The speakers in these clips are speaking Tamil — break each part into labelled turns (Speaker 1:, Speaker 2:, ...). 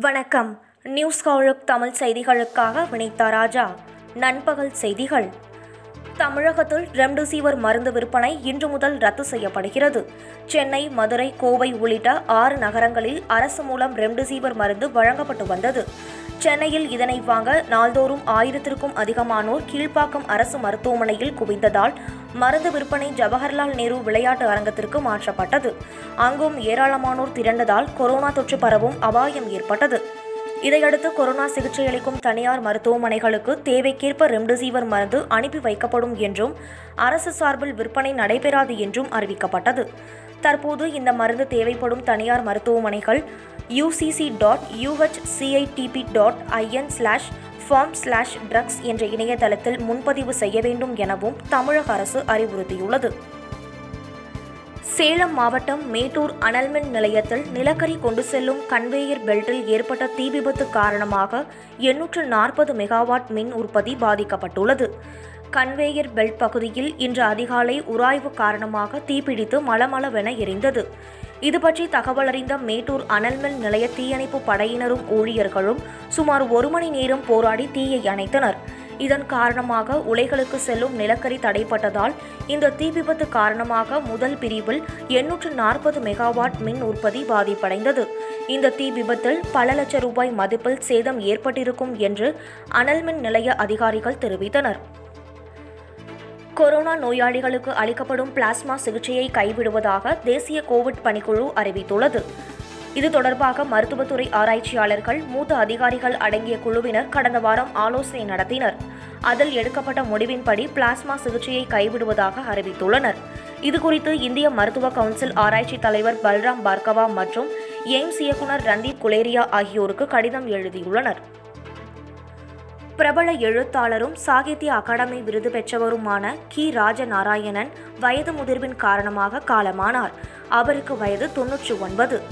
Speaker 1: வணக்கம். நியூஸ் காலுக் தமிழ் செய்திகளுக்காக வினைத்தா ராஜா. நண்பகல் செய்திகள். தமிழகத்தில் ரெம்டெசிவிர் மருந்து விற்பனை இன்று முதல் ரத்து செய்யப்படுகிறது. சென்னை மதுரை கோவை உள்ளிட்ட ஆறு நகரங்களில் அரசு மூலம் ரெம்டெசிவிர் மருந்து வழங்கப்பட்டு வந்தது. சென்னையில் இதனை வாங்க நாள்தோறும் ஆயிரத்திற்கும் அதிகமானோர் கீழ்ப்பாக்கம் அரசு மருத்துவமனையில் குவிந்ததால் மருந்து விற்பனை ஜவஹர்லால் நேரு விளையாட்டு அரங்கத்திற்கு மாற்றப்பட்டது. அங்கும் ஏராளமானோர் திரண்டதால் கொரோனா தொற்று பரவும் அபாயம் ஏற்பட்டது. இதையடுத்து கொரோனா சிகிச்சையளிக்கும் தனியார் மருத்துவமனைகளுக்கு தேவைக்கேற்ப ரெம்டெசிவிர் மருந்து அனுப்பி வைக்கப்படும் என்றும் அரசு சார்பில் விற்பனை நடைபெறாது என்றும் அறிவிக்கப்பட்டது. தற்போது இந்த மருந்து தேவைப்படும் தனியார் மருத்துவமனைகள் UCC dot UHCIDP dot IN slash form slash drugs என்ற இணையதளத்தில் முன்பதிவு செய்ய வேண்டும் எனவும் தமிழக அரசு அறிவுறுத்தியுள்ளது. சேலம் மாவட்டம் மேட்டூர் அனல்மின் நிலையத்தில் நிலக்கரி கொண்டு செல்லும் கன்வேயர் பெல்ட்டில் ஏற்பட்ட தீ விபத்து காரணமாக எண்ணூற்று நாற்பது மெகாவாட் மின் உற்பத்தி பாதிக்கப்பட்டுள்ளது. கன்வேயர் பெல்ட் பகுதியில் இன்று அதிகாலை உராய்வு காரணமாக தீப்பிடித்து மளமளவென எரிந்தது. இது பற்றி தகவல் அறிந்த மேட்டூர் அனல்மின் நிலைய தீயணைப்பு படையினரும் ஊழியர்களும் சுமார் ஒரு மணி நேரம் போராடி தீயை அணைத்தனர். இதன் காரணமாக உலைகளுக்கு செல்லும் நிலக்கரி தடைப்பட்டதால் இந்த தீ விபத்து காரணமாக முதல் பிரிவில் எண்ணூற்று நாற்பது மெகாவாட் மின் உற்பத்தி பாதிப்படைந்தது. இந்த தீ விபத்தில் பல லட்சம் ரூபாய் மதிப்பில் சேதம் ஏற்பட்டிருக்கும் என்று அனல்மின் நிலைய அதிகாரிகள் தெரிவித்தனர். கொரோனா நோயாளிகளுக்கு அளிக்கப்படும் பிளாஸ்மா சிகிச்சையை கைவிடுவதாக தேசிய கோவிட் பணிக்குழு அறிவித்துள்ளது. இது தொடர்பாக மருத்துவத்துறை ஆராய்ச்சியாளர்கள் மூத்த அதிகாரிகள் அடங்கிய குழுவினர் கடந்த வாரம் ஆலோசனை நடத்தினர். அதில் எடுக்கப்பட்ட முடிவின்படி பிளாஸ்மா சிகிச்சையை கைவிடுவதாக அறிவித்துள்ளனர். இதுகுறித்து இந்திய மருத்துவ கவுன்சில் ஆராய்ச்சி தலைவர் பல்ராம் பார்கவா மற்றும் எய்ம்ஸ் இயக்குநர் ரந்தீப் குலேரியா ஆகியோருக்கு கடிதம் எழுதியுள்ளனர். பிரபல எழுத்தாளரும் சாகித்ய அகாடமி விருது பெற்றவருமான கி. ராஜநாராயணன் வயது முதிர்வின் காரணமாக காலமானார். அவருக்கு வயது தொன்னூற்றி ஒன்பது.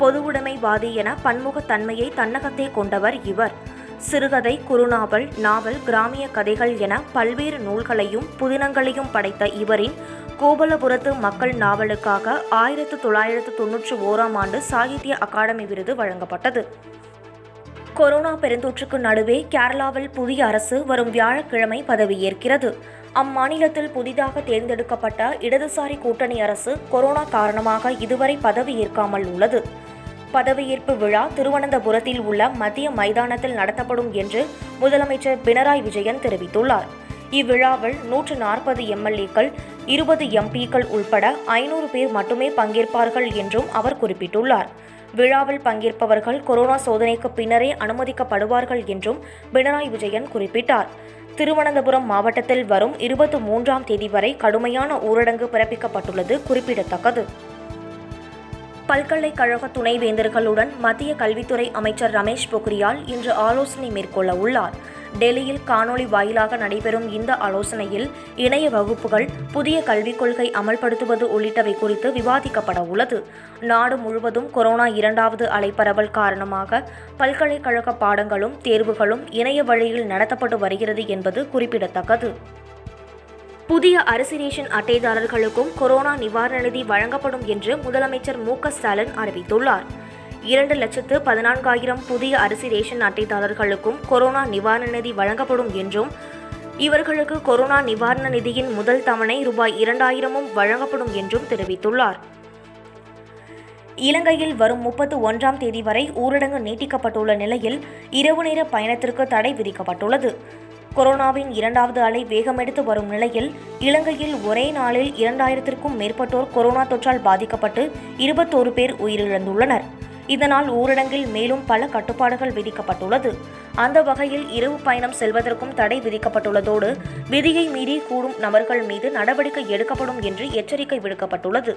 Speaker 1: பொதுவுடைமைவாதி என பன்முகத்தன்மையை தன்னகத்தே கொண்டவர் இவர். சிறுகதை குறுநாவல் நாவல் கிராமிய கதைகள் என பல்வேறு நூல்களையும் புதினங்களையும் படைத்த இவரின் கோபலபுரத்து மக்கள் நாவலுக்காக ஆயிரத்து தொள்ளாயிரத்து தொன்னூற்றி ஓராம் ஆண்டு சாகித்ய அகாடமி விருது வழங்கப்பட்டது. கொரோனா பெருந்தொற்றுக்கு நடுவே கேரளாவில் புதிய அரசு வரும் வியாழக்கிழமை பதவியேற்கிறது. அம்மாநிலத்தில் புதிதாக தேர்ந்தெடுக்கப்பட்ட இடதுசாரி கூட்டணி அரசு கொரோனா காரணமாக இதுவரை பதவியேற்காமல் உள்ளது. பதவியேற்பு விழா திருவனந்தபுரத்தில் உள்ள மத்திய மைதானத்தில் நடத்தப்படும் என்று முதலமைச்சர் பினராயி விஜயன் தெரிவித்துள்ளார். இவ்விழாவில் நூற்று நாற்பது எம்எல்ஏக்கள் இருபது எம்பிக்கள் உள்பட ஐநூறு பேர் மட்டுமே பங்கேற்பார்கள் என்றும் அவர் குறிப்பிட்டுள்ளார். விழாவில் பங்கேற்பவர்கள் கொரோனா சோதனைக்கு பின்னரே அனுமதிக்கப்படுவார்கள் என்றும் பினராயி விஜயன் குறிப்பிட்டார். திருவனந்தபுரம் மாவட்டத்தில் வரும் இருபத்தி மூன்றாம் தேதி வரை கடுமையான ஊரடங்கு பிறப்பிக்கப்பட்டுள்ளது குறிப்பிடத்தக்கது. பல்கலைக்கழக துணைவேந்தர்களுடன் மத்திய கல்வித்துறை அமைச்சர் ரமேஷ் பொக்ரியால் இன்று ஆலோசனை மேற்கொள்ள உள்ளார். டெல்லியில் காணொலி வாயிலாக நடைபெறும் இந்த ஆலோசனையில் இணைய வகுப்புகள் புதிய கல்விக் கொள்கை அமல்படுத்துவது உள்ளிட்டவை குறித்து விவாதிக்கப்பட உள்ளது. நாடு முழுவதும் கொரோனா இரண்டாவது அலைப்பரவல் காரணமாக பல்கலைக்கழக பாடங்களும் தேர்வுகளும் இணைய வழியில் நடத்தப்பட்டு வருகிறது என்பது குறிப்பிடத்தக்கது. புதிய அரிசி ரேஷன் அட்டைதாரர்களுக்கும் கொரோனா நிவாரண நிதி வழங்கப்படும் என்று முதலமைச்சர் மு ஸ்டாலின் அறிவித்துள்ளார். இரண்டு லட்சத்து பதினான்காயிரம் புதிய அரிசி ரேஷன் அட்டைதாரர்களுக்கும் கொரோனா நிவாரண நிதி வழங்கப்படும் என்றும் இவர்களுக்கு கொரோனா நிவாரண நிதியின் முதல் தவணை ரூபாய் இரண்டாயிரமும் வழங்கப்படும் என்றும் தெரிவித்துள்ளார். இலங்கையில் வரும் முப்பத்து ஒன்றாம் தேதி வரை ஊரடங்கு நீட்டிக்கப்பட்டுள்ள நிலையில் இரவு நேர பயணத்திற்கு தடை விதிக்கப்பட்டுள்ளது. கொரோனாவின் இரண்டாவது அலை வேகமெடுத்து வரும் நிலையில் இலங்கையில் ஒரே நாளில் இரண்டாயிரத்திற்கும் மேற்பட்டோர் கொரோனா தொற்றால் பாதிக்கப்பட்டு இருபத்தோரு பேர் உயிரிழந்துள்ளனர். இதனால் ஊரடங்கில் மேலும் பல கட்டுப்பாடுகள் விதிக்கப்பட்டுள்ளது. அந்த வகையில் இரவு பயணம் செல்வதற்கும் தடை விதிக்கப்பட்டுள்ளதோடு விதியை மீறி கூடும் நபர்கள் மீது நடவடிக்கை எடுக்கப்படும் என்று எச்சரிக்கை விடுக்கப்பட்டுள்ளது.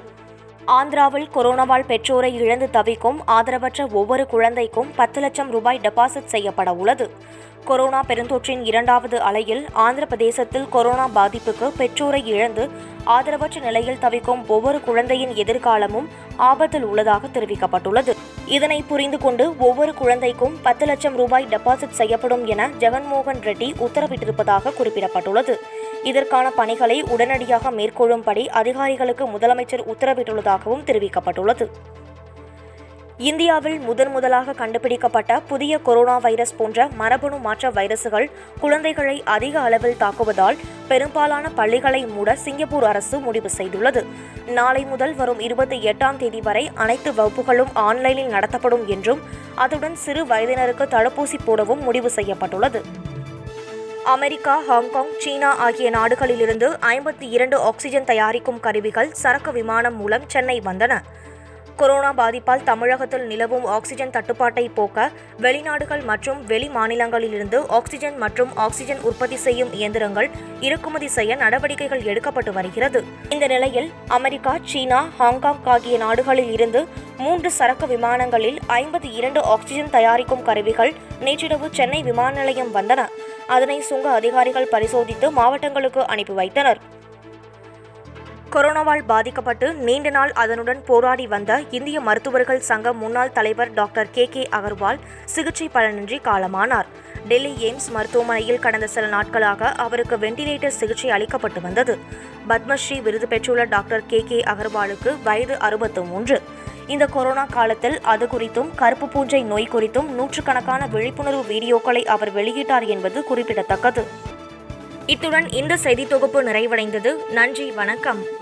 Speaker 1: ஆந்திராவில் கொரோனாவால் பெற்றோரை இழந்து தவிக்கும் ஆதரவற்ற ஒவ்வொரு குழந்தைக்கும் பத்து லட்சம் ரூபாய் டெபாசிட் செய்யப்பட உள்ளது. கொரோனா பெருந்தொற்றின் இரண்டாவது அலையில் ஆந்திர பிரதேசத்தில் கொரோனா பாதிப்புக்கு பெற்றோரை இழந்து ஆதரவற்ற நிலையில் தவிக்கும் ஒவ்வொரு குழந்தையின் எதிர்காலமும் ஆபத்தில் உள்ளதாக தெரிவிக்கப்பட்டுள்ளது. இதனை புரிந்து கொண்டு ஒவ்வொரு குழந்தைக்கும் பத்து லட்சம் ரூபாய் டெபாசிட் செய்யப்படும் என ஜெகன்மோகன் ரெட்டி உத்தரவிட்டிருப்பதாக குறிப்பிடப்பட்டுள்ளது. இதற்கான பணிகளை உடனடியாக மேற்கொள்ளும்படி அதிகாரிகளுக்கு முதலமைச்சர் உத்தரவிட்டுள்ளதாகவும் தெரிவிக்கப்பட்டுள்ளது. இந்தியாவில் முதன் முதலாக கண்டுபிடிக்கப்பட்ட புதிய கொரோனா வைரஸ் போன்ற மரபணு மாற்ற வைரசுகள் குழந்தைகளை அதிக அளவில் தாக்குவதால் பெரும்பாலான பள்ளிகளை மூட சிங்கப்பூர் அரசு முடிவு செய்துள்ளது. நாளை முதல் வரும் இருபத்தி எட்டாம் தேதி வரை அனைத்து வகுப்புகளும் ஆன்லைனில் நடத்தப்படும் என்றும் அதுடன் சிறு வயதினருக்கு தடுப்பூசி போடவும் முடிவு செய்யப்பட்டுள்ளது. அமெரிக்கா ஹாங்காங் சீனா ஆகிய நாடுகளிலிருந்து ஐம்பத்தி இரண்டு ஆக்சிஜன் தயாரிக்கும் கருவிகள் சரக்கு விமானம் மூலம் சென்னை வந்தன. கொரோனா பாதிப்பால் தமிழகத்தில் நிலவும் ஆக்சிஜன் தட்டுப்பாட்டை போக்க வெளிநாடுகள் மற்றும் வெளி மாநிலங்களிலிருந்து ஆக்சிஜன் மற்றும் ஆக்சிஜன் உற்பத்தி செய்யும் இயந்திரங்கள் இறக்குமதி செய்ய நடவடிக்கைகள் எடுக்கப்பட்டு வருகிறது. இந்த நிலையில் அமெரிக்கா சீனா ஹாங்காங் ஆகிய நாடுகளில் இருந்து மூன்று சரக்கு விமானங்களில் ஐம்பத்தி இரண்டு ஆக்சிஜன் தயாரிக்கும் கருவிகள் நேற்றிரவு சென்னை விமான நிலையம் வந்தன. அதனை சுங்க அதிகாரிகள் பரிசோதித்து மாவட்டங்களுக்கு அனுப்பி வைத்தனர். கொரோனாவால் பாதிக்கப்பட்டு நீண்ட நாள் அதனுடன் போராடி வந்த இந்திய மருத்துவர்கள் சங்க முன்னாள் தலைவர் டாக்டர் கே கே அகர்வால் சிகிச்சை பலனின்றி காலமானார். டெல்லி எய்ம்ஸ் மருத்துவமனையில் கடந்த சில நாட்களாக அவருக்கு வெண்டிலேட்டர் சிகிச்சை அளிக்கப்பட்டு வந்தது. பத்மஸ்ரீ விருது பெற்றுள்ள டாக்டர் கே கே அகர்வாலுக்கு வயது அறுபத்து மூன்று இந்த கொரோனா காலத்தில் அது குறித்தும் கருப்பு பூஞ்சை நோய் குறித்தும் நூற்றுக்கணக்கான விழிப்புணர்வு வீடியோக்களை அவர் வெளியிட்டார் என்பது குறிப்பிடத்தக்கது. இத்துடன் இந்த செய்தி தொகுப்பு நிறைவடைந்தது. நன்றி வணக்கம்.